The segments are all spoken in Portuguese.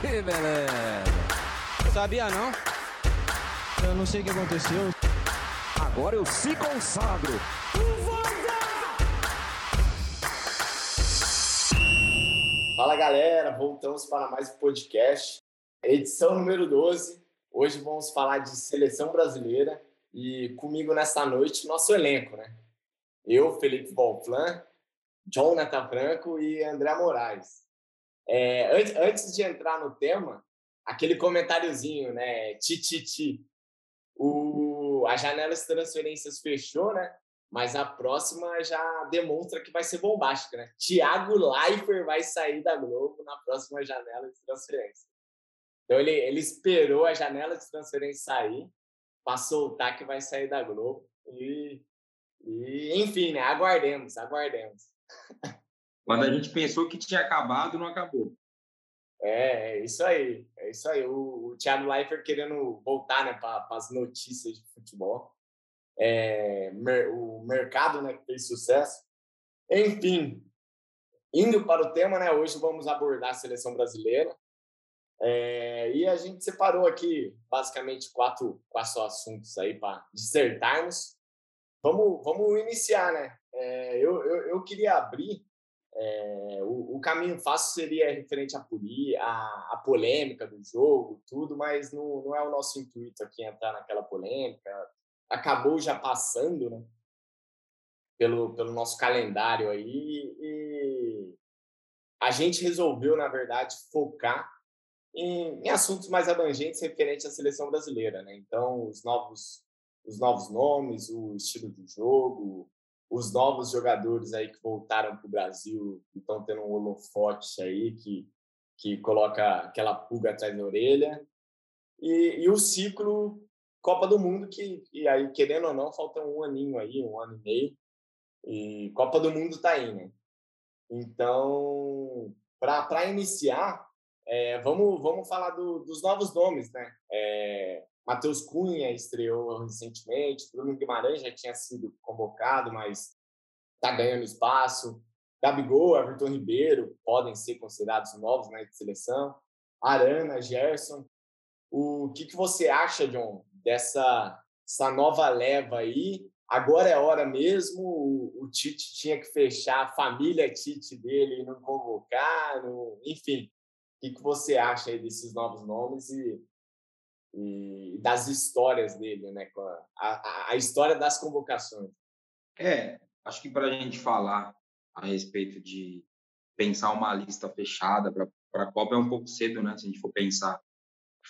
Que beleza. Sabia não? Eu não sei o que aconteceu. Agora eu se consagro. Fala galera, voltamos para mais um podcast, edição número 12. Hoje vamos falar de seleção brasileira e comigo nesta noite nosso elenco, né? Eu, Felipe Volplan, Jonathan Franco e André Moraes. É, antes, antes de entrar no tema, aquele comentáriozinho, né? Ti, ti, ti. O, a janela de transferências fechou, né? Mas a próxima já demonstra que vai ser bombástica, né? Thiago Leifert vai sair da Globo na próxima janela de transferência. Então ele, ele esperou a janela de transferência sair para soltar que vai sair da Globo. E, e enfim, né? Aguardemos, aguardemos. Quando a gente pensou que tinha acabado, não acabou. É, é isso aí, é isso aí. O, o Thiago Leifert querendo voltar né, para as notícias de futebol. É, mer, o mercado né, que fez sucesso. Enfim, indo para o tema, né, hoje vamos abordar a seleção brasileira. É, e a gente separou aqui basicamente quatro, quatro assuntos aí para dissertarmos. Vamos, vamos iniciar, né? É, eu, eu, eu queria abrir é, o, o, caminho fácil seria referente à, a, a polêmica do jogo, tudo, mas não, não é o nosso intuito aqui entrar naquela polêmica. Acabou já passando, né? Pelo, pelo nosso calendário aí e a gente resolveu, na verdade, focar em, em assuntos mais abrangentes referentes à seleção brasileira, né? Então, os novos, os novos nomes, o estilo de jogo, os novos jogadores aí que voltaram para o Brasil estão tendo um holofote aí que, que coloca aquela pulga atrás da orelha. E, e o ciclo Copa do Mundo, que e aí, querendo ou não, falta um aninho aí, um ano e meio. E Copa do Mundo está aí, né? Então, para iniciar, é, vamos, vamos falar do, dos novos nomes, né? É, Matheus Cunha estreou recentemente, Bruno Guimarães já tinha sido convocado, mas está ganhando espaço. Gabigol, Everton Ribeiro podem ser considerados novos na né, seleção. Arana, Gerson. O que, que você acha, John, dessa essa nova leva aí? Agora é hora mesmo. O, o Tite tinha que fechar a família Tite dele e não convocar. Enfim, o que, que você acha aí desses novos nomes e e das histórias dele, né? A, a, a história das convocações. É, acho que para a gente falar a respeito de pensar uma lista fechada para a Copa é um pouco cedo, né? Se a gente for pensar,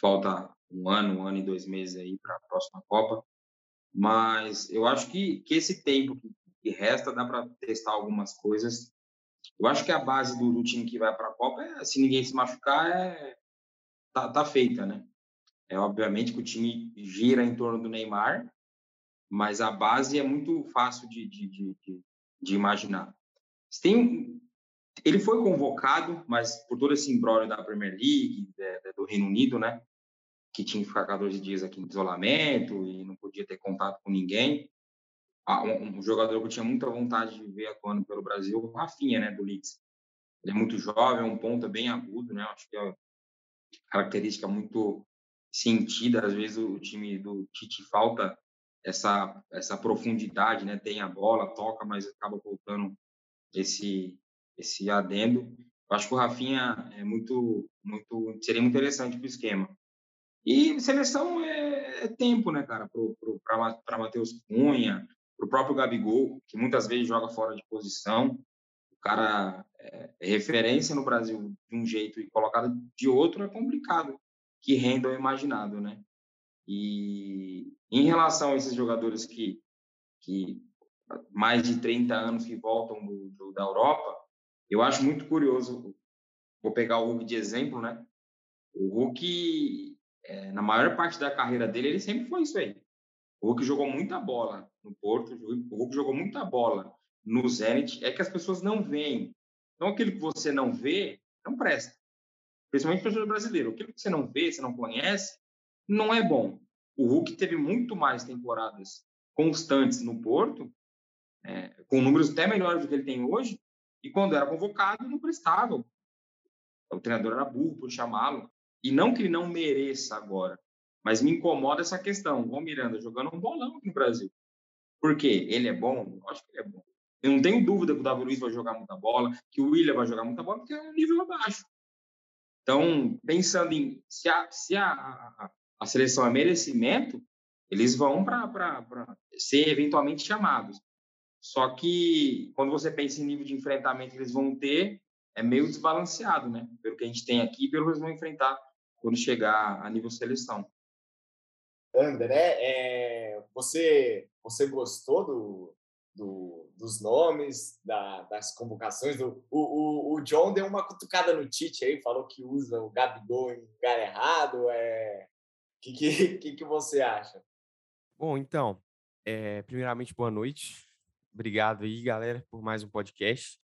falta um ano, um ano e dois meses aí para a próxima Copa. Mas eu acho que, que esse tempo que resta dá para testar algumas coisas. Eu acho que a base do, do time que vai para a Copa é, se ninguém se machucar, é tá, tá feita, né? É obviamente que o time gira em torno do Neymar, mas a base é muito fácil de, de, de, de imaginar. Tem, ele foi convocado, mas por todo esse embrólio da Premier League, de, de, do Reino Unido, né, que tinha que ficar 14 dias aqui em isolamento e não podia ter contato com ninguém. Um jogador que eu tinha muita vontade de ver atuando pelo Brasil, o Rafinha, né, do Leeds. Ele é muito jovem, é um ponta bem agudo, né, acho que é uma característica muito sentida. Às vezes o time do Tite falta essa essa profundidade, né? Tem a bola, toca, mas acaba voltando esse esse adendo. Eu acho que o Rafinha é muito muito seria muito interessante para o esquema. E seleção é, é tempo, né, cara, para Matheus Cunha, para o próprio Gabigol, que muitas vezes joga fora de posição. O cara é, é referência no Brasil de um jeito e colocado de outro é complicado que renda o imaginado, né? E em relação a esses jogadores que, que mais de 30 anos que voltam do, do, da Europa, eu acho muito curioso. Vou pegar o Hulk de exemplo, né? O Hulk, é, na maior parte da carreira dele, ele sempre foi isso aí. O Hulk jogou muita bola no Porto, o Hulk jogou muita bola no Zenit. É que as pessoas não veem. Então, aquilo que você não vê, não presta principalmente para o jogador brasileiro. Aquilo que você não vê, você não conhece, não é bom. O Hulk teve muito mais temporadas constantes no Porto, é, com números até melhores do que ele tem hoje, e quando era convocado, não prestava. O treinador era burro por chamá-lo. E não que ele não mereça agora, mas me incomoda essa questão. O Miranda jogando um bolão aqui no Brasil. Por quê? Ele é bom? Acho que ele é bom. Eu não tenho dúvida que o Davi Luiz vai jogar muita bola, que o William vai jogar muita bola, porque é um nível abaixo. Então, pensando em se a, se a, a, a seleção é merecimento, eles vão para ser eventualmente chamados. Só que quando você pensa em nível de enfrentamento que eles vão ter, é meio desbalanceado, né? Pelo que a gente tem aqui, pelo que eles vão enfrentar quando chegar a nível seleção. André, é, você, você gostou do, do, dos nomes, da, das convocações? Do, o, o, o, John deu uma cutucada no Tite aí, falou que usa o Gabigol em lugar errado. É... O que, que, que, que você acha? Bom, então, é, primeiramente, boa noite. Obrigado aí, galera, por mais um podcast.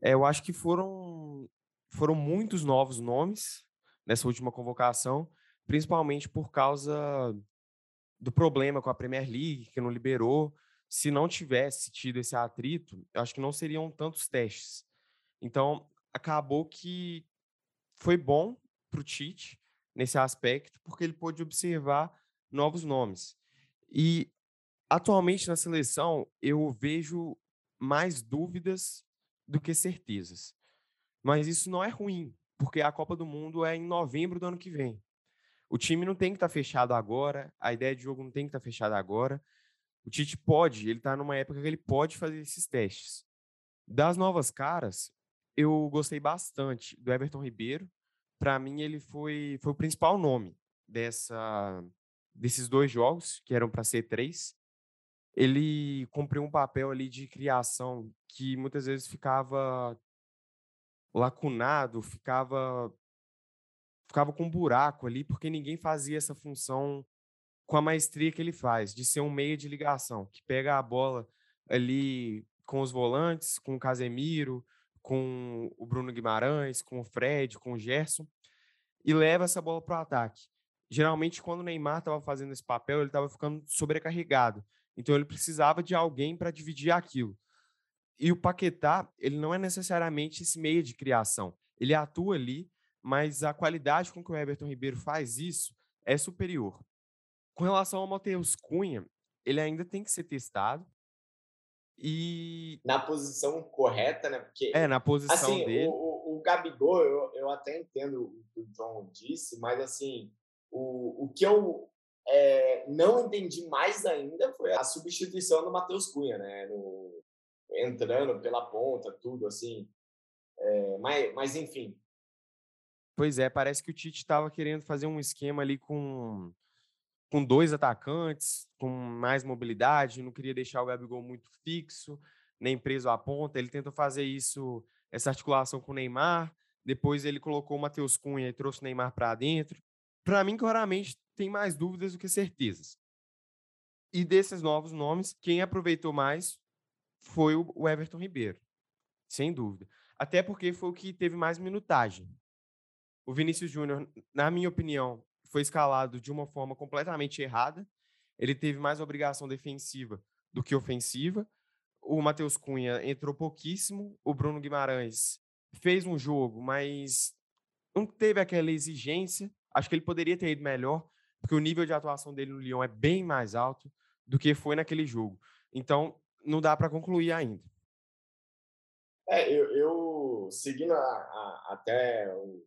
É, eu acho que foram, foram muitos novos nomes nessa última convocação, principalmente por causa do problema com a Premier League, que não liberou. Se não tivesse tido esse atrito, eu acho que não seriam tantos testes. Então, acabou que foi bom para o Tite nesse aspecto, porque ele pôde observar novos nomes. E atualmente na seleção eu vejo mais dúvidas do que certezas. Mas isso não é ruim, porque a Copa do Mundo é em novembro do ano que vem. O time não tem que estar tá fechado agora, a ideia de jogo não tem que estar tá fechada agora. O Tite pode, ele está numa época que ele pode fazer esses testes. Das novas caras, eu gostei bastante do Everton Ribeiro. Para mim, ele foi, foi o principal nome dessa, desses dois jogos, que eram para ser três. Ele cumpriu um papel ali de criação que muitas vezes ficava lacunado, ficava ficava com um buraco ali, porque ninguém fazia essa função com a maestria que ele faz, de ser um meio de ligação, que pega a bola ali com os volantes, com o Casemiro, com o Bruno Guimarães, com o Fred, com o Gerson, e leva essa bola para o ataque. Geralmente, quando o Neymar estava fazendo esse papel, ele estava ficando sobrecarregado. Então, ele precisava de alguém para dividir aquilo. E o Paquetá, ele não é necessariamente esse meio de criação. Ele atua ali, mas a qualidade com que o Everton Ribeiro faz isso é superior. Com relação ao Matheus Cunha, ele ainda tem que ser testado. E. Na posição correta, né? Porque, é, na posição assim, dele. O, o, Gabigol, eu, eu até entendo o que o John disse, mas assim, o, o que eu é, não entendi mais ainda foi a substituição do Matheus Cunha, né? No, entrando pela ponta, tudo assim. É, mas, mas, enfim. Pois é, parece que o Tite estava querendo fazer um esquema ali com com dois atacantes, com mais mobilidade, não queria deixar o Gabigol muito fixo, nem preso à ponta. Ele tentou fazer isso, essa articulação com o Neymar. Depois ele colocou o Matheus Cunha e trouxe o Neymar para dentro. Para mim, claramente, tem mais dúvidas do que certezas. E desses novos nomes, quem aproveitou mais foi o Everton Ribeiro, sem dúvida. Até porque foi o que teve mais minutagem. O Vinícius Júnior, na minha opinião, foi escalado de uma forma completamente errada. Ele teve mais obrigação defensiva do que ofensiva. O Matheus Cunha entrou pouquíssimo. O Bruno Guimarães fez um jogo, mas não teve aquela exigência. Acho que ele poderia ter ido melhor, porque o nível de atuação dele no Lyon é bem mais alto do que foi naquele jogo. Então, não dá para concluir ainda. É, eu, eu seguindo a, a, até o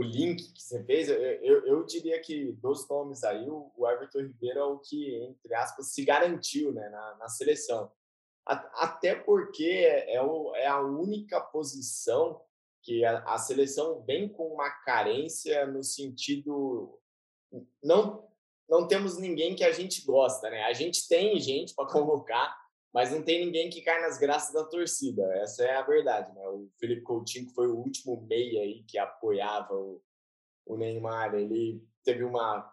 o link que você fez, eu, eu, diria que dos nomes aí, o, Everton Ribeiro é o que, entre aspas, se garantiu né, na, na seleção. Até porque é, o, é a única posição que a, a, seleção vem com uma carência no sentido. Não, não temos ninguém que a gente gosta, né? A gente tem gente para convocar, mas não tem ninguém que cai nas graças da torcida. Essa é a verdade, né? O Felipe Coutinho, que foi o último meia aí que apoiava o, o Neymar, ele teve uma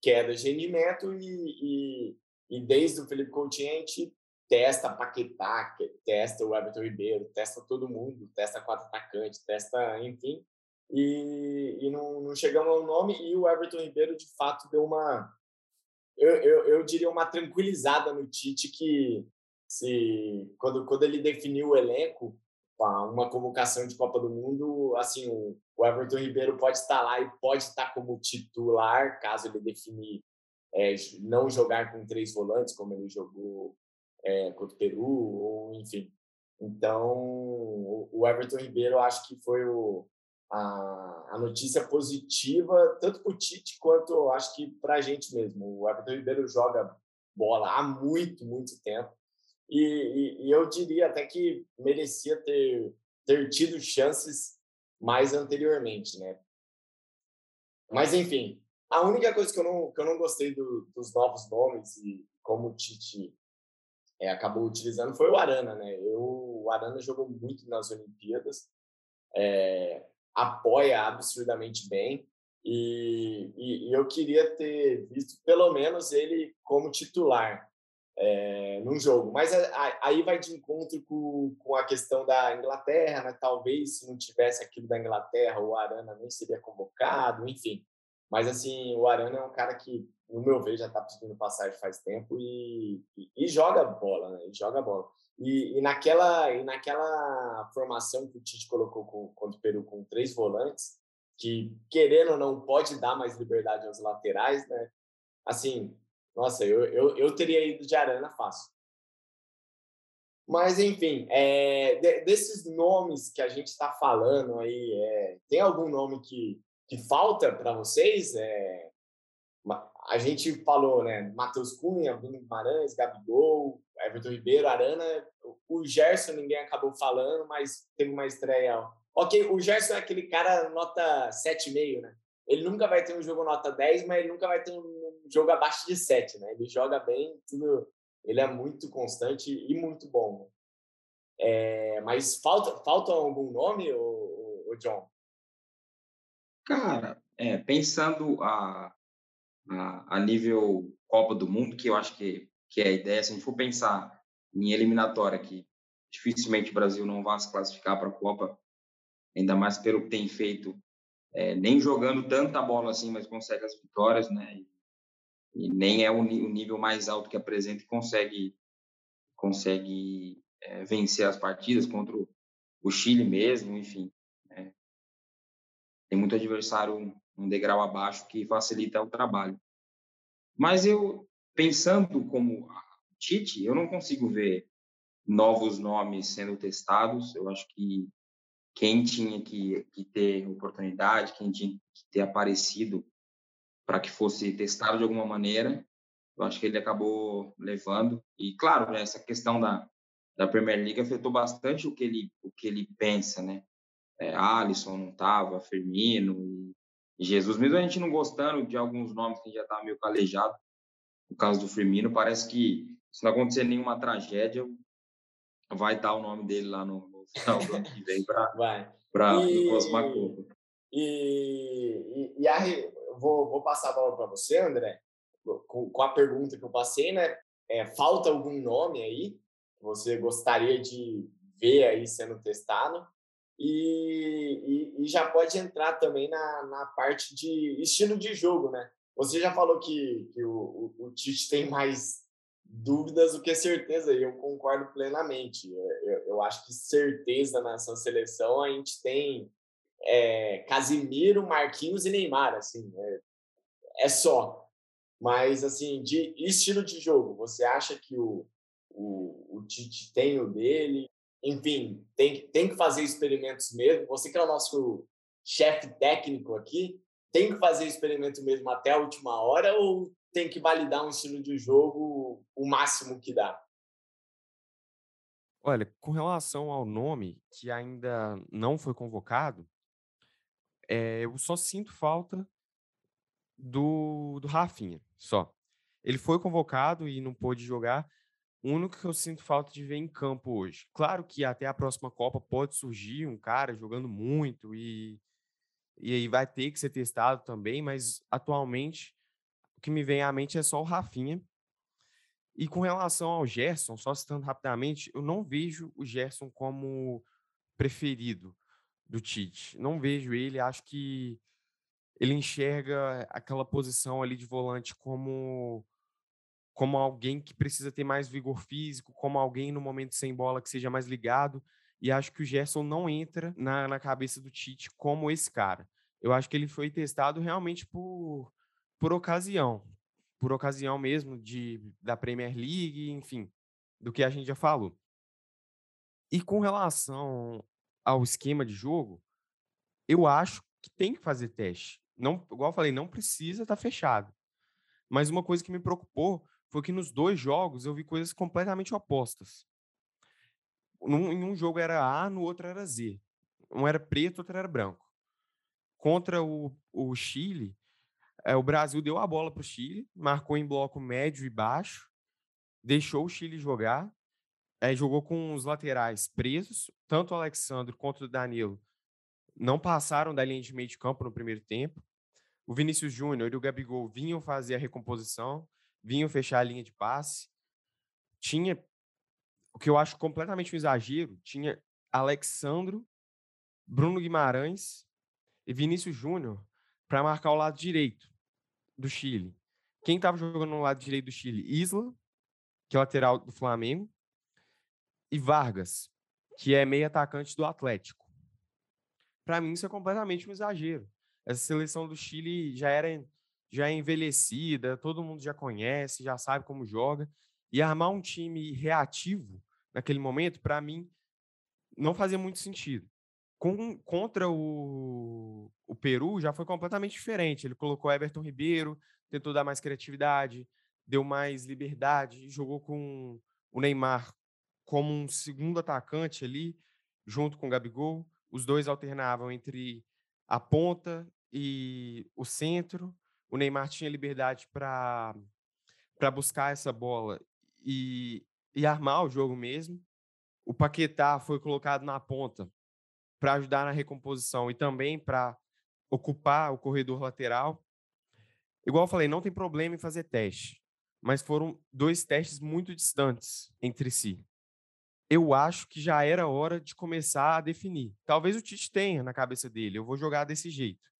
queda de rendimento e, e, e desde o Felipe Coutinho a gente testa Paquetá, testa o Everton Ribeiro, testa todo mundo, testa quatro atacantes, testa, enfim, e, e não, não chegamos ao nome e o Everton Ribeiro de fato deu uma eu, eu, eu diria uma tranquilizada no Tite que se quando, quando ele definiu o elenco, uma convocação de Copa do Mundo, assim, o Everton Ribeiro pode estar lá e pode estar como titular, caso ele definir é, não jogar com três volantes, como ele jogou é, contra o Peru, ou enfim. Então, o Everton Ribeiro, acho que foi o, a, a notícia positiva, tanto para o Tite quanto, acho que para a gente mesmo. O Everton Ribeiro joga bola há muito, muito tempo. E, e, e, eu diria até que merecia ter, ter tido chances mais anteriormente, né? Mas, enfim, a única coisa que eu não, que eu não gostei do, dos novos nomes e como o Tite é, acabou utilizando foi o Arana, né? Eu, o Arana jogou muito nas Olimpíadas, é, apoia absurdamente bem e, e, e, eu queria ter visto pelo menos ele como titular é, num jogo. Mas aí vai de encontro com, com a questão da Inglaterra, né? Talvez se não tivesse aquilo da Inglaterra, o Arana nem seria convocado, enfim. Mas, assim, o Arana é um cara que, no meu ver, já está pedindo passagem faz tempo e, e, e, joga bola, né? E joga bola. E, e, naquela, e naquela formação que o Tite colocou com, contra o Peru com três volantes, que, querendo ou não, pode dar mais liberdade aos laterais, né? Assim, nossa, eu, eu, eu teria ido de Arana fácil. Mas, enfim, é, de, desses nomes que a gente está falando aí, é, tem algum nome que, que falta para vocês? É, a gente falou, né? Matheus Cunha, Bruno Guimarães, Gabigol, Everton Ribeiro, Arana. O Gerson ninguém acabou falando, mas teve uma estreia. Ok, o Gerson é aquele cara nota 7,5, né? Ele nunca vai ter um jogo nota 10, mas ele nunca vai ter um jogo abaixo de 7, né? Ele joga bem, tudo. Ele é muito constante e muito bom. É, mas falta, falta algum nome, o, o John? Cara, é, pensando a, a, a, nível Copa do Mundo, que eu acho que, que é a ideia, se a gente for pensar em eliminatória, que dificilmente o Brasil não vai se classificar para a Copa, ainda mais pelo que tem feito, é, nem jogando tanta bola assim, mas consegue as vitórias, né? E, e nem é o, nível mais alto que apresenta e consegue, consegue é, vencer as partidas contra o, Chile mesmo, enfim tem muito adversário um degrau abaixo que facilita o trabalho. Mas eu, pensando como Tite, eu não consigo ver novos nomes sendo testados. Eu acho que quem tinha que, que ter oportunidade, quem tinha que ter aparecido para que fosse testado de alguma maneira, eu acho que ele acabou levando. E, claro, né, essa questão da, da Premier League afetou bastante o que ele, o que ele pensa, né? é, Alisson não estava, Firmino e Jesus. Mesmo a gente não gostando de alguns nomes que já está meio calejado, no caso do Firmino, parece que se não acontecer nenhuma tragédia, vai estar o nome dele lá no, no final do ano que vem para o próxima Copa. E, e, e aí, vou, vou passar a bola para você, André, com, com, a pergunta que eu passei, né? É, falta algum nome aí que você gostaria de ver aí sendo testado? E, e, e, já pode entrar também na, na parte de estilo de jogo, né? Você já falou que, que o, o, o Tite tem mais dúvidas do que certeza, e eu concordo plenamente. Eu, eu acho que certeza nessa seleção a gente tem é, Casimiro, Marquinhos e Neymar, assim, é, é, só. Mas, assim, de estilo de jogo, você acha que o, o, o Tite tem o dele? enfim, tem, tem que fazer experimentos mesmo. Você que é o nosso chefe técnico aqui, tem que fazer experimento mesmo até a última hora ou tem que validar um estilo de jogo o máximo que dá? Olha, com relação ao nome que ainda não foi convocado, é, eu só sinto falta do, do Rafinha, só. Ele foi convocado e não pôde jogar, o único que eu sinto falta de ver em campo hoje. Claro que até a próxima Copa pode surgir um cara jogando muito e, e aí vai ter que ser testado também, mas atualmente o que me vem à mente é só o Rafinha. E com relação ao Gerson, só citando rapidamente, eu não vejo o Gerson como preferido do Tite. Não vejo ele, acho que ele enxerga aquela posição ali de volante como como alguém que precisa ter mais vigor físico, como alguém no momento sem bola que seja mais ligado. E acho que o Gerson não entra na, na cabeça do Tite como esse cara. Eu acho que ele foi testado realmente por, por ocasião. Por ocasião mesmo de, da Premier League, enfim, do que a gente já falou. E com relação ao esquema de jogo, eu acho que tem que fazer teste. Não, igual eu falei, não precisa estar tá fechado. Mas uma coisa que me preocupou foi que nos dois jogos eu vi coisas completamente opostas. Num, em um jogo era A, no outro era Z. Um era preto, outro era branco. Contra o, o Chile, é, o Brasil deu a bola para o Chile, marcou em bloco médio e baixo, deixou o Chile jogar, é, jogou com os laterais presos, tanto o Alexandre quanto o Danilo não passaram da linha de meio de campo no primeiro tempo. O Vinícius Júnior e o Gabigol vinham fazer a recomposição, vinham fechar a linha de passe. Tinha, o que eu acho completamente um exagero, tinha Alexandro, Bruno Guimarães e Vinícius Júnior para marcar o lado direito do Chile. Quem estava jogando no lado direito do Chile? Isla, que é lateral do Flamengo, e Vargas, que é meio atacante do Atlético. Para mim, isso é completamente um exagero. Essa seleção do Chile já era já é envelhecida, todo mundo já conhece, já sabe como joga. E armar um time reativo naquele momento, para mim, não fazia muito sentido. Com, contra o, o Peru já foi completamente diferente. Ele colocou Everton Ribeiro, tentou dar mais criatividade, deu mais liberdade, jogou com o Neymar como um segundo atacante ali, junto com o Gabigol. Os dois alternavam entre a ponta e o centro. O Neymar tinha liberdade para buscar essa bola e, e armar o jogo mesmo. O Paquetá foi colocado na ponta para ajudar na recomposição e também para ocupar o corredor lateral. Igual eu falei, não tem problema em fazer teste, mas foram dois testes muito distantes entre si eu acho que já era hora de começar a definir. Talvez o Tite tenha na cabeça dele, eu vou jogar desse jeito.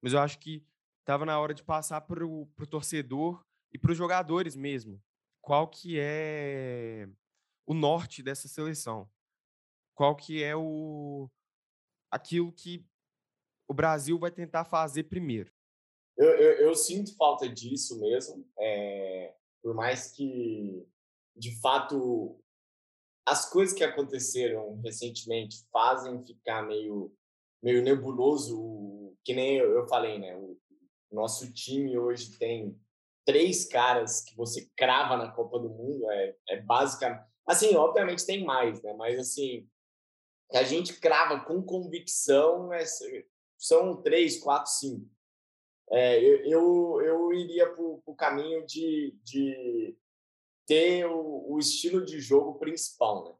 Mas eu acho que estava na hora de passar para o torcedor e para os jogadores mesmo. Qual que é o norte dessa seleção? Qual que é o aquilo que o Brasil vai tentar fazer primeiro? Eu, eu, eu sinto falta disso mesmo. É, por mais que, de fato, as coisas que aconteceram recentemente fazem ficar meio meio nebuloso, que nem eu falei, né? O nosso time hoje tem três caras que você crava na Copa do Mundo, é, é basicamente... Assim, obviamente tem mais, né? Mas, assim, que a gente crava com convicção é, são três, quatro, cinco. É, eu, eu, eu iria para o caminho de, de ter o, o estilo de jogo principal, né?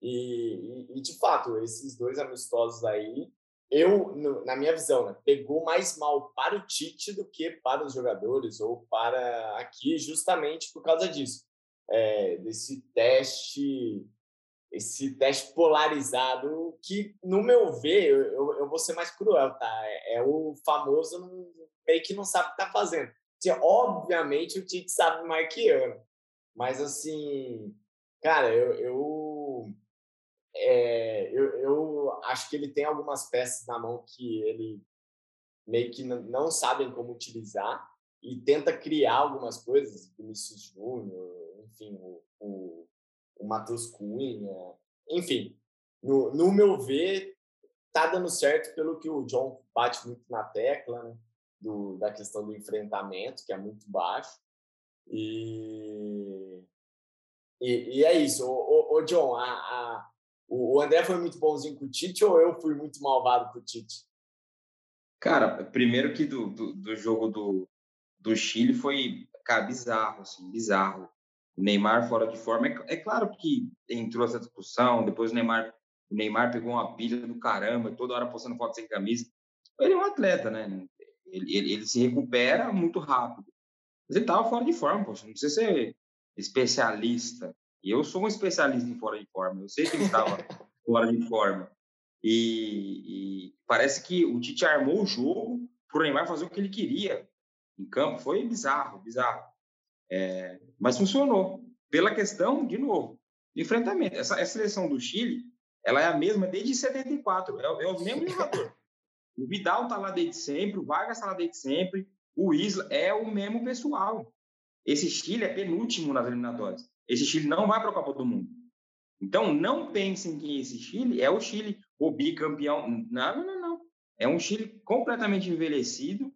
E, e, e, de fato, esses dois amistosos aí, eu, no, na minha visão, né, pegou mais mal para o Tite do que para os jogadores ou para aqui, justamente por causa disso. É, desse teste, esse teste polarizado, que, no meu ver, eu, eu, eu vou ser mais cruel, tá? É, é o famoso meio que não sabe o que tá fazendo. Obviamente, o Tite sabe mais que eu, mas, assim, cara, eu, eu, é, eu, eu acho que ele tem algumas peças na mão que ele meio que não sabem como utilizar e tenta criar algumas coisas, Vinícius Júnior, enfim, o, o, o Matheus Cunha, enfim, no, no meu ver, tá dando certo pelo que o John bate muito na tecla, né? Do, da questão do enfrentamento, que é muito baixo. E, e, e é isso. O, o John, a, a, o André foi muito bonzinho com o Tite ou eu fui muito malvado com o Tite? Cara, primeiro que do, do, do jogo do, do Chile foi, cara, bizarro, assim, bizarro. O Neymar fora de forma. É, é, claro que entrou essa discussão, depois o Neymar, o Neymar pegou uma pilha do caramba, toda hora postando foto sem camisa. Ele é um atleta, né? Ele, ele, ele se recupera muito rápido. Mas ele estava fora de forma, poxa, não precisa ser especialista. E eu sou um especialista em fora de forma, eu sei que ele estava fora de forma. E, e, parece que o Tite armou o jogo para o Neymar fazer o que ele queria em campo. Foi bizarro, bizarro. É, mas funcionou. Pela questão, de novo, de enfrentamento. Essa, essa seleção do Chile ela é a mesma desde 74, é, é o mesmo jogador. O Vidal tá lá desde sempre, o Vargas tá lá desde sempre, o Isla é o mesmo pessoal. Esse Chile é penúltimo nas eliminatórias. Esse Chile não vai para a Copa do Mundo. Então, não pensem que esse Chile é o Chile, o bicampeão. Não, não, não. É um Chile completamente envelhecido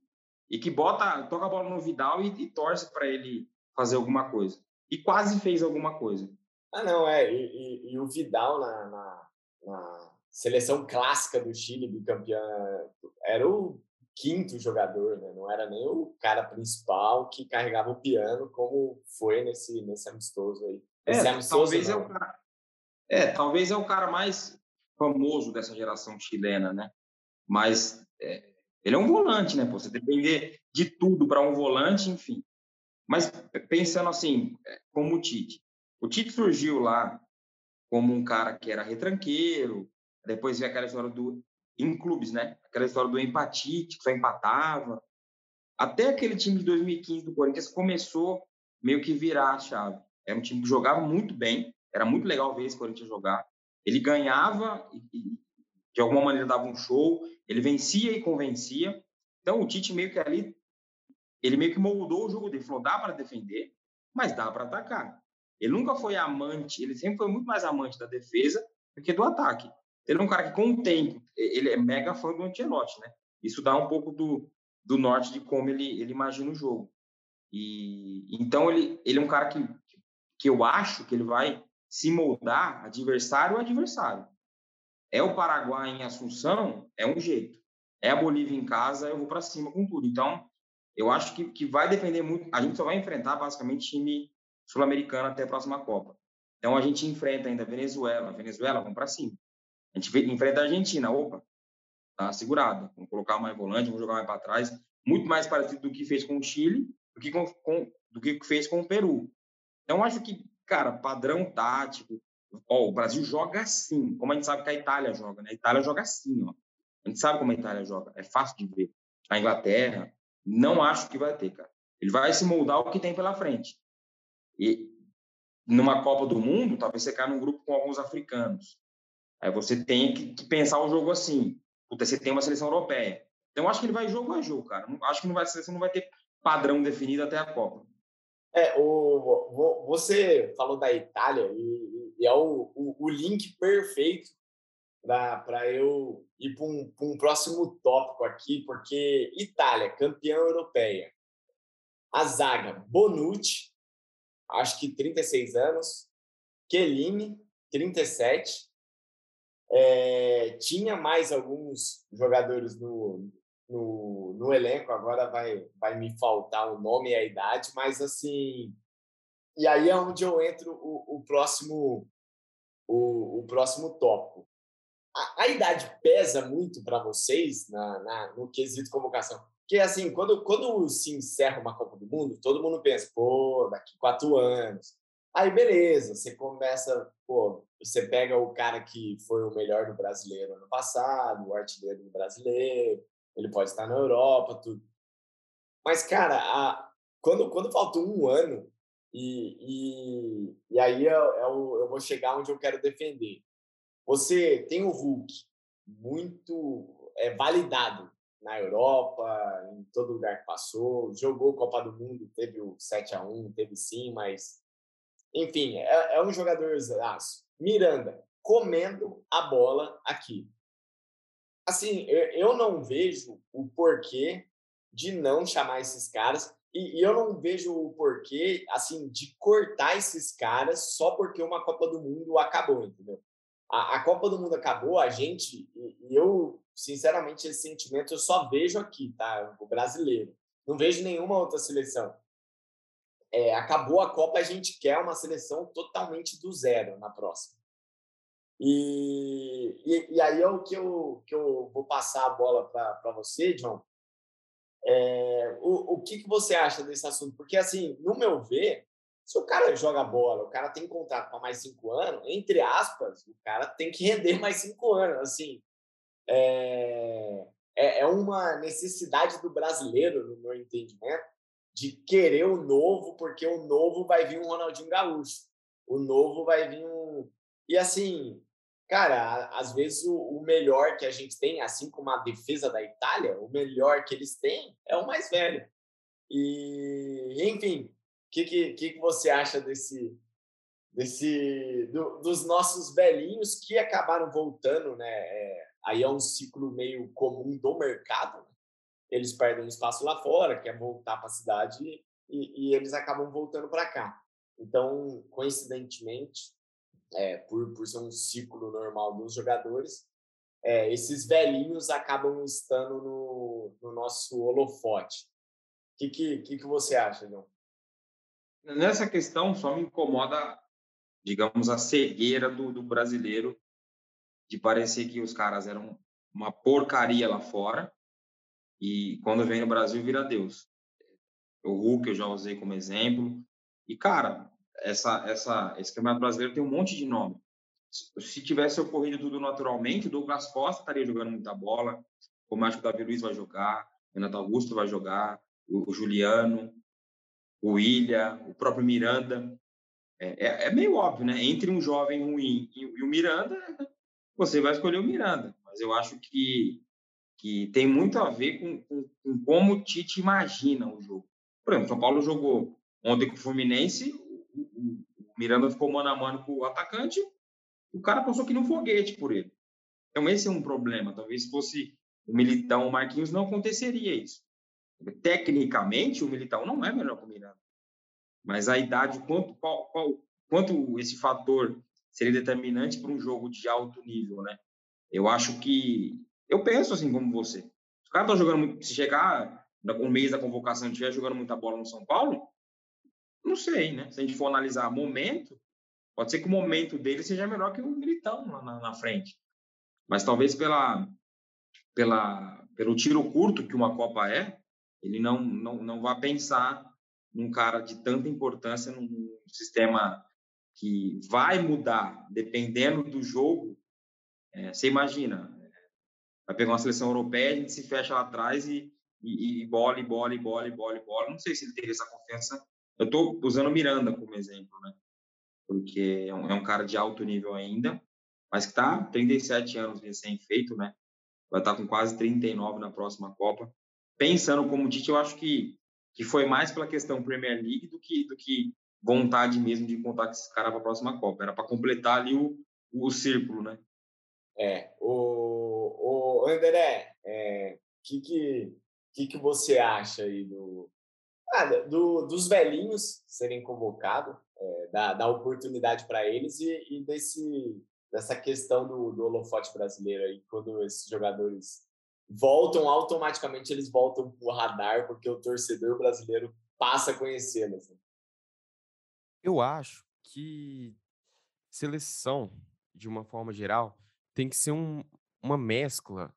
e que bota, toca a bola no Vidal e, e torce para ele fazer alguma coisa. E quase fez alguma coisa. Ah, não, é. E, e, e o Vidal na, na, na, seleção clássica do Chile, bicampeão, era o quinto jogador, né? Não era nem o cara principal que carregava o piano, como foi nesse, nesse amistoso aí. Esse é, amistoso, talvez não. é o cara. É, talvez é o cara mais famoso dessa geração chilena, né? Mas é, ele é um volante, né? Você depender de tudo para um volante, enfim. Mas pensando assim, é, como o Tite. O Tite surgiu lá como um cara que era retranqueiro, depois veio aquela história do em clubes, né? Aquela história do empatite, que só empatava. Até aquele time de 2015 do Corinthians começou meio que virar a chave. Era um time que jogava muito bem, era muito legal ver esse Corinthians jogar. Ele ganhava e, de alguma maneira dava um show, ele vencia e convencia. Então o Tite meio que ali ele meio que moldou o jogo dele, falou dá para defender, mas dá para atacar. Ele nunca foi amante, ele sempre foi muito mais amante da defesa do que do ataque. Ele é um cara que com o tempo, ele é mega fã do Ancelotti, né? Isso dá um pouco do, do norte de como ele, ele imagina o jogo. E então ele, ele é um cara que, que eu acho que ele vai se moldar adversário a adversário. É o Paraguai em Assunção, é um jeito. É a Bolívia em casa, eu vou para cima com tudo. Então, eu acho que, que vai depender muito. A gente só vai enfrentar basicamente time sul-americano até a próxima Copa. Então, a gente enfrenta ainda Venezuela. Venezuela, vamos para cima. A gente enfrenta a Argentina, opa, tá segurado. Vamos colocar mais volante, vamos jogar mais para trás. Muito mais parecido do que fez com o Chile do que, com, com, do que fez com o Peru. Então, acho que, cara, padrão tático, Ó, o Brasil joga assim, como a gente sabe que a Itália joga, né? A Itália joga assim, ó. A gente sabe como a Itália joga, é fácil de ver. A Inglaterra, não acho que vai ter, cara. Ele vai se moldar o que tem pela frente. E numa Copa do Mundo, talvez você caia num grupo com alguns africanos. Aí você tem que, pensar o jogo assim. Puta, você tem uma seleção europeia. Então, acho que ele vai jogo a jogo, cara. Acho que não vai, você não vai ter padrão definido até a Copa. É, o, você falou da Itália e, e é o, o, o, link perfeito para eu ir para um, um, próximo tópico aqui, porque Itália, campeã europeia. A zaga, Bonucci, acho que 36 anos. Chiellini, 37. É, tinha mais alguns jogadores no, no, no elenco, agora vai, vai me faltar o nome e a idade, mas assim. E aí é onde eu entro o, o próximo o, o próximo tópico. A, a idade pesa muito para vocês na, na, no quesito convocação? Porque, assim, quando, quando se encerra uma Copa do Mundo, todo mundo pensa, pô, daqui quatro anos. Aí, beleza, você começa, pô, você pega o cara que foi o melhor do brasileiro ano passado, o artilheiro do brasileiro, ele pode estar na Europa, tudo. Mas, cara, a, quando, quando falta um ano, e, e, e aí eu, eu, eu vou chegar onde eu quero defender. Você tem o Hulk muito é, validado na Europa, em todo lugar que passou, jogou Copa do Mundo, teve o 7 a 1 teve sim, mas enfim, é, é um jogador aço. Miranda, comendo a bola aqui assim, eu não vejo o porquê de não chamar esses caras e, eu não vejo o porquê, assim, de cortar esses caras só porque uma Copa do Mundo acabou, entendeu? A, a Copa do Mundo acabou, a gente, e, eu, sinceramente, esse sentimento eu só vejo aqui, tá? O brasileiro. Não vejo nenhuma outra seleção. É, acabou a Copa, a gente quer uma seleção totalmente do zero na próxima. E, e, e, aí é o que eu, que eu vou passar a bola para você, John. É, o, o que, que você acha desse assunto? Porque, assim, no meu ver, se o cara joga bola, o cara tem contrato para mais cinco anos, entre aspas, o cara tem que render mais cinco anos. Assim, é, é, é uma necessidade do brasileiro, no meu entendimento, de querer o novo, porque o novo vai vir um Ronaldinho Gaúcho, o novo vai vir um. E assim, cara, às vezes o, o, melhor que a gente tem, assim como a defesa da Itália, o melhor que eles têm é o mais velho. E, enfim, o que, que, que, você acha desse, desse do, dos nossos velhinhos que acabaram voltando, né? É, aí é um ciclo meio comum do mercado. Eles perdem espaço lá fora, quer voltar para a cidade e, e eles acabam voltando para cá. Então, coincidentemente, é, por, por ser um ciclo normal dos jogadores, é, esses velhinhos acabam estando no, no nosso holofote. O que, que, que, que você acha, João? Nessa questão, só me incomoda, digamos, a cegueira do, do brasileiro de parecer que os caras eram uma porcaria lá fora e quando vem no Brasil vira Deus. O Hulk eu já usei como exemplo. E, cara, essa, essa, esse campeonato brasileiro tem um monte de nome. Se, se tivesse ocorrido tudo naturalmente, o Douglas Costa estaria jogando muita bola, o Davi Luiz vai jogar, o Renato Augusto vai jogar, o, o Juliano, o William, o próprio Miranda. É, é, é, meio óbvio, né? Entre um jovem ruim e, e o Miranda, você vai escolher o Miranda. Mas eu acho que, que tem muito a ver com, com, com como o Tite imagina o jogo. Por exemplo, São Paulo jogou ontem com o Fluminense, o, Miranda ficou mano a mano com o atacante, o cara passou aqui no foguete por ele. Então, esse é um problema. Talvez se fosse o Militão o Marquinhos, não aconteceria isso. Tecnicamente, o Militão não é melhor que o Miranda. Mas a idade, quanto, qual, qual, quanto esse fator seria determinante para um jogo de alto nível, né? Eu acho que. Eu penso assim como você. O cara tá jogando. Se chegar no mês da convocação estiver jogando muita bola no São Paulo, não sei, né? Se a gente for analisar momento, pode ser que o momento dele seja melhor que o Militão lá na, na frente. Mas talvez pela, pela, pelo tiro curto que uma Copa é, ele não, não, não vá pensar num cara de tanta importância num sistema que vai mudar dependendo do jogo. É, você imagina, vai pegar uma seleção europeia, a gente se fecha lá atrás e, e, e bola, e bola, e bola, e bola, e bola. Não sei se ele teria essa confiança eu estou usando o Miranda como exemplo, né? Porque é um, é um, cara de alto nível ainda, mas que está 37 anos recém-feito, né? Vai estar tá com quase 39 na próxima Copa. Pensando como Tite, eu acho que, que foi mais pela questão Premier League do que, do que vontade mesmo de contar com esse cara para a próxima Copa. Era para completar ali o, o círculo, né? É, o, o André, é, que, que, que, que você acha aí do, ah, do, dos velhinhos serem convocados, é, dar oportunidade para eles e, e, desse, dessa questão do, do holofote brasileiro aí, quando esses jogadores voltam, automaticamente eles voltam para o radar, porque o torcedor brasileiro passa a conhecê-los. Né? Eu acho que seleção, de uma forma geral, tem que ser um, uma mescla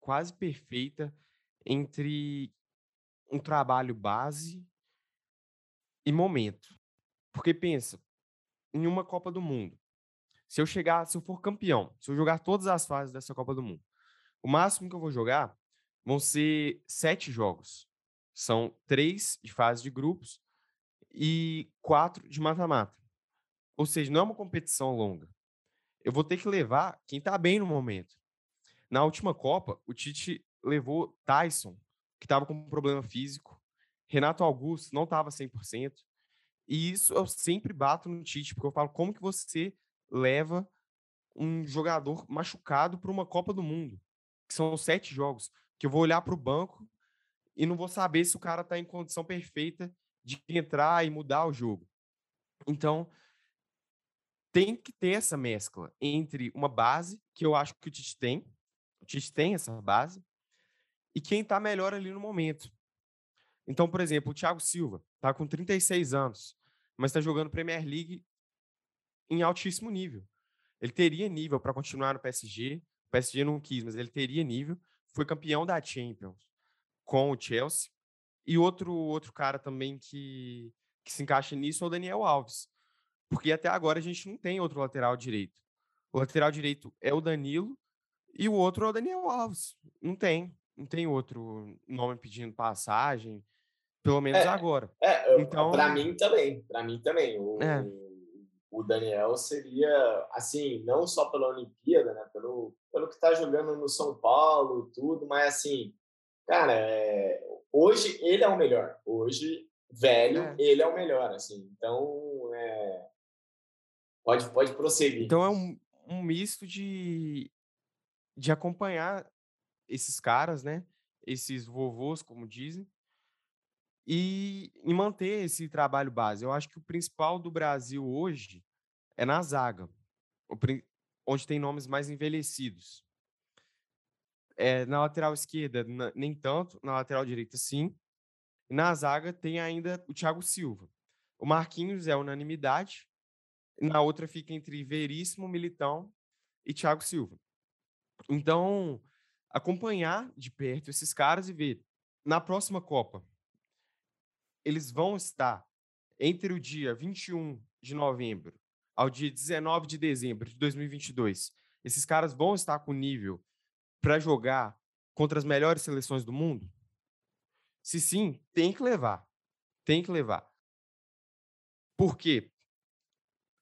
quase perfeita entre um trabalho base e momento. Porque pensa, em uma Copa do Mundo, se eu chegar, se eu for campeão, se eu jogar todas as fases dessa Copa do Mundo, o máximo que eu vou jogar vão ser sete jogos. São três de fase de grupos e quatro de mata-mata. Ou seja, não é uma competição longa. Eu vou ter que levar quem está bem no momento. Na última Copa, o Tite levou Tyson, que estava com um problema físico. Renato Augusto não estava 100%. E isso eu sempre bato no Tite, porque eu falo, como que você leva um jogador machucado para uma Copa do Mundo? Que são sete jogos. Que eu vou olhar para o banco e não vou saber se o cara está em condição perfeita de entrar e mudar o jogo. Então, tem que ter essa mescla entre uma base, que eu acho que o Tite tem, o Tite tem essa base, e quem está melhor ali no momento. Então, por exemplo, o Thiago Silva está com 36 anos, mas está jogando Premier League em altíssimo nível. Ele teria nível para continuar no PSG. O PSG não quis, mas ele teria nível. Foi campeão da Champions com o Chelsea. E outro outro cara também que, que se encaixa nisso é o Daniel Alves. Porque até agora a gente não tem outro lateral direito. O lateral direito é o Danilo e o outro é o Daniel Alves. Não tem não tem outro nome pedindo passagem, pelo menos é, agora. É, então, para mim também, para mim também. O, é. o Daniel seria, assim, não só pela Olimpíada, né? Pelo, pelo que está jogando no São Paulo, tudo, mas assim, cara, é, hoje ele é o melhor. Hoje, velho, é. ele é o melhor, assim. Então, é, pode, pode prosseguir. Então é um, um misto de, de acompanhar esses caras, né? Esses vovôs, como dizem, e, e manter esse trabalho base. Eu acho que o principal do Brasil hoje é na zaga, onde tem nomes mais envelhecidos. É, na lateral esquerda, nem tanto, na lateral direita, sim. E na zaga tem ainda o Thiago Silva. O Marquinhos é unanimidade. Na outra fica entre Veríssimo, Militão e Thiago Silva. Então, acompanhar de perto esses caras e ver na próxima Copa eles vão estar entre o dia 21 de novembro ao dia 19 de dezembro de 2022. Esses caras vão estar com nível para jogar contra as melhores seleções do mundo? Se sim, tem que levar. Tem que levar. Por quê?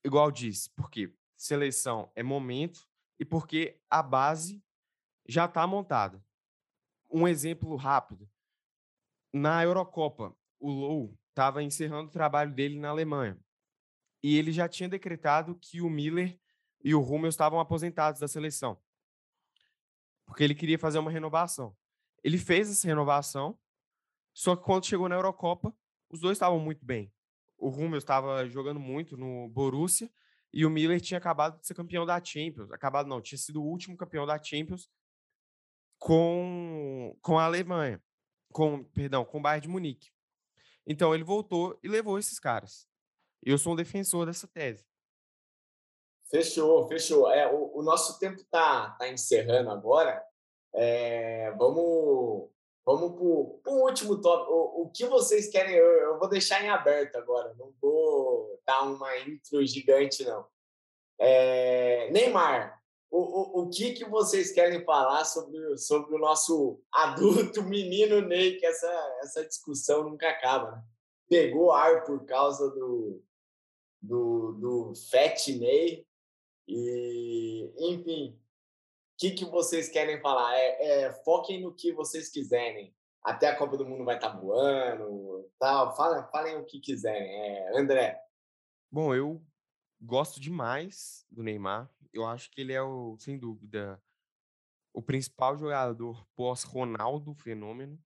Igual disse, porque seleção é momento e porque a base já está montada. Um exemplo rápido. Na Eurocopa, o Low estava encerrando o trabalho dele na Alemanha. E ele já tinha decretado que o Miller e o Rummel estavam aposentados da seleção. Porque ele queria fazer uma renovação. Ele fez essa renovação, só que quando chegou na Eurocopa, os dois estavam muito bem. O Rummel estava jogando muito no Borussia e o Miller tinha acabado de ser campeão da Champions. Acabado não, tinha sido o último campeão da Champions com, com a Alemanha. Com, perdão, com o Bayern de Munique. Então ele voltou e levou esses caras. Eu sou um defensor dessa tese. Fechou, fechou. É, o, o nosso tempo está tá encerrando agora. É, vamos vamos para o último tópico. O, o, que vocês querem? Eu, eu, vou deixar em aberto agora. Não vou dar uma intro gigante, não. É, Neymar, o, o, o que, que vocês querem falar sobre, sobre o nosso adulto menino Ney, que essa, essa discussão nunca acaba, né? Pegou ar por causa do, do, do Fat Ney, e, enfim, que, que vocês querem falar? É, é, foquem no que vocês quiserem. Até a Copa do Mundo vai estar tá voando, tal. Falem, falem o que quiserem. É, André. Bom, eu gosto demais do Neymar. Eu acho que ele é, o, sem dúvida, o principal jogador pós-Ronaldo fenômeno,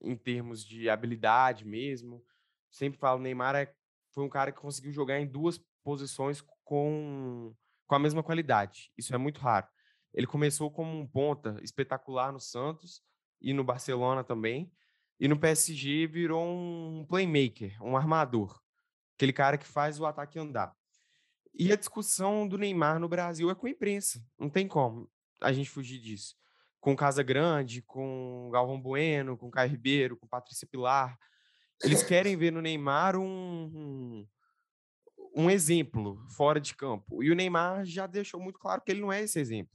em termos de habilidade mesmo. Sempre falo, Neymar é, foi um cara que conseguiu jogar em duas posições com, com a mesma qualidade. Isso é muito raro. Ele começou como um ponta espetacular no Santos e no Barcelona também. E no PSG virou um playmaker, um armador. Aquele cara que faz o ataque andar. E a discussão do Neymar no Brasil é com a imprensa. Não tem como a gente fugir disso. Com Casa Grande, com Galvão Bueno, com Caio Ribeiro, com Patrícia Pilar. Eles querem ver no Neymar um, um, um exemplo fora de campo. E o Neymar já deixou muito claro que ele não é esse exemplo,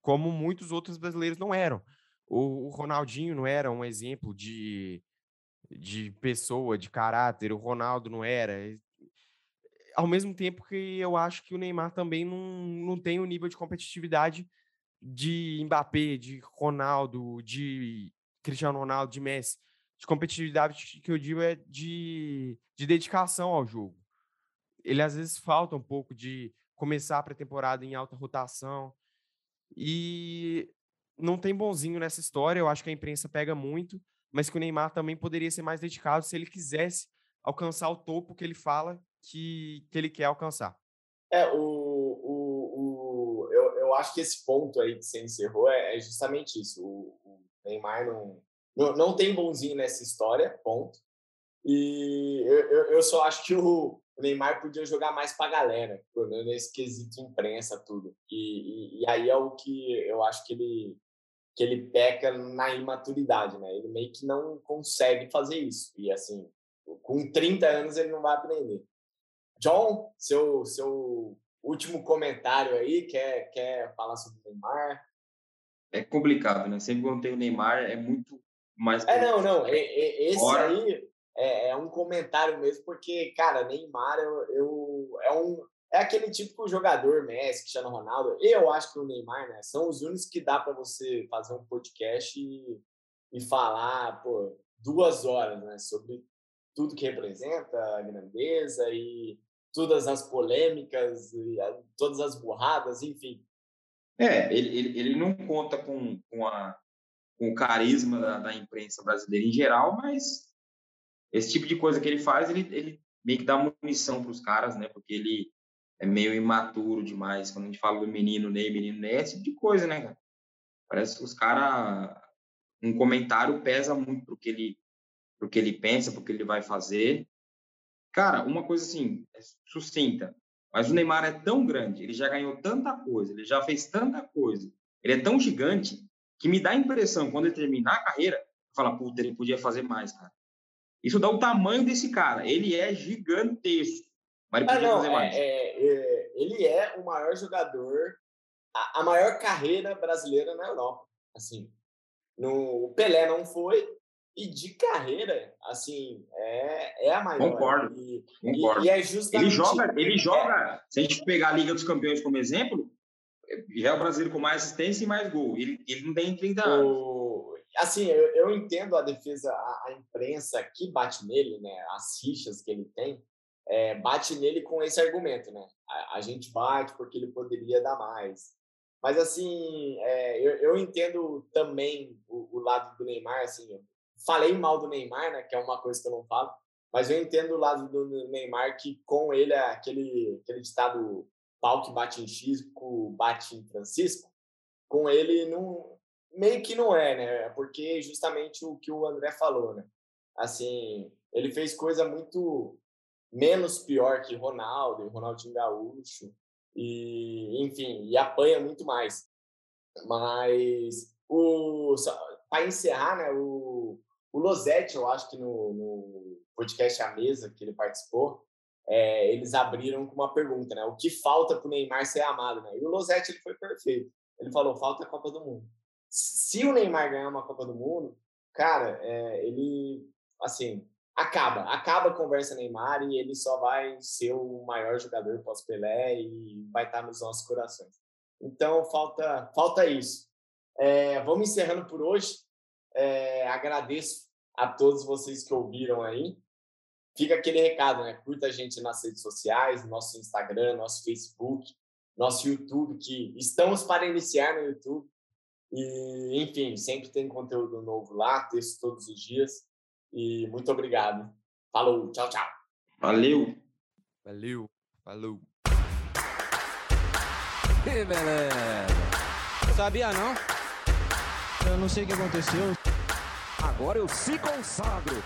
como muitos outros brasileiros não eram. O, o Ronaldinho não era um exemplo de, de pessoa, de caráter, o Ronaldo não era ao mesmo tempo que eu acho que o Neymar também não, não tem o nível de competitividade de Mbappé, de Ronaldo, de Cristiano Ronaldo, de Messi. De competitividade que eu digo é de, de dedicação ao jogo. Ele às vezes falta um pouco de começar a pré-temporada em alta rotação. E não tem bonzinho nessa história. Eu acho que a imprensa pega muito, mas que o Neymar também poderia ser mais dedicado se ele quisesse alcançar o topo que ele fala que, que ele quer alcançar. É, o, o, o, eu, eu acho que esse ponto aí que você encerrou é, é justamente isso. O, o Neymar não, não, não tem bonzinho nessa história, ponto. E eu, eu, eu só acho que o, Neymar podia jogar mais para a galera, nesse quesito imprensa, tudo. E, e, e, aí é o que eu acho que ele, que ele peca na imaturidade, né? Ele meio que não consegue fazer isso. E assim, com 30 anos ele não vai aprender. John, seu, seu último comentário aí, quer, quer falar sobre o Neymar? É complicado, né? Sempre quando tem o Neymar é muito mais. É, não, não. É, é, esse Fora. aí é, é, um comentário mesmo, porque, cara, Neymar eu, eu, é, um, é aquele típico jogador, Messi, Cristiano Ronaldo. Eu acho que o Neymar, né, são os únicos que dá para você fazer um podcast e, e falar, pô, duas horas, né, sobre tudo que representa a grandeza e todas as polêmicas, todas as burradas, enfim. É, ele, ele, ele não conta com, com, a, com o carisma da, da imprensa brasileira em geral, mas esse tipo de coisa que ele faz, ele, ele meio que dá munição para os caras, né? Porque ele é meio imaturo demais. Quando a gente fala do menino Ney, menino Ney, é esse tipo de coisa, né, cara? Parece que os caras. Um comentário pesa muito pro que ele, pro que ele pensa, pro que ele vai fazer. Cara, uma coisa assim, é sucinta. Mas o Neymar é tão grande, ele já ganhou tanta coisa, ele já fez tanta coisa, ele é tão gigante que me dá a impressão, quando ele terminar a carreira, fala, puta, ele podia fazer mais, cara. Isso dá o tamanho desse cara. Ele é gigantesco. Mas ele ah, não, fazer é, mais. É, é, ele é o maior jogador, a, a, maior carreira brasileira na Europa. Assim, no, o Pelé não foi, e de carreira, assim, é, é a maior. Concordo. E, concordo. E, e é justamente... Ele joga, ele joga, se a gente pegar a Liga dos Campeões como exemplo, já é o brasileiro com mais assistência e mais gol. Ele, ele não tem 30 anos. O, assim, eu, eu, entendo a defesa, a, a, imprensa que bate nele, né, as rixas que ele tem, é, bate nele com esse argumento, né? A, a, gente bate porque ele poderia dar mais. Mas, assim, é, eu, eu, entendo também o, o, lado do Neymar, assim, falei mal do Neymar, né, que é uma coisa que eu não falo, mas eu entendo o lado do Neymar que com ele aquele, aquele ditado pau que bate em Chico, bate em Francisco, com ele não, meio que não é, né? Porque justamente o que o André falou, né? Assim, ele fez coisa muito menos pior que Ronaldo, Ronaldinho Gaúcho, e enfim, e apanha muito mais. Mas o para encerrar, né, o, o Losetti, eu acho que no, no podcast A Mesa que ele participou, é, eles abriram com uma pergunta, né? O que falta para o Neymar ser amado, né? E o Losetti ele foi perfeito. Ele falou: falta a Copa do Mundo. Se o Neymar ganhar uma Copa do Mundo, cara, é, ele assim acaba, acaba a conversa Neymar e ele só vai ser o maior jogador pós Pelé e vai estar nos nossos corações. Então falta falta isso. É, vamos encerrando por hoje. É, agradeço a todos vocês que ouviram aí. Fica aquele recado, né? Curta a gente nas redes sociais, nosso Instagram, nosso Facebook, nosso YouTube, que estamos para iniciar no YouTube. E, enfim, sempre tem conteúdo novo lá, texto todos os dias. E muito obrigado. Falou, tchau, tchau. Valeu. Valeu. Falou. Que beleza. Sabia não? Eu não sei o que aconteceu. Agora eu se consagro.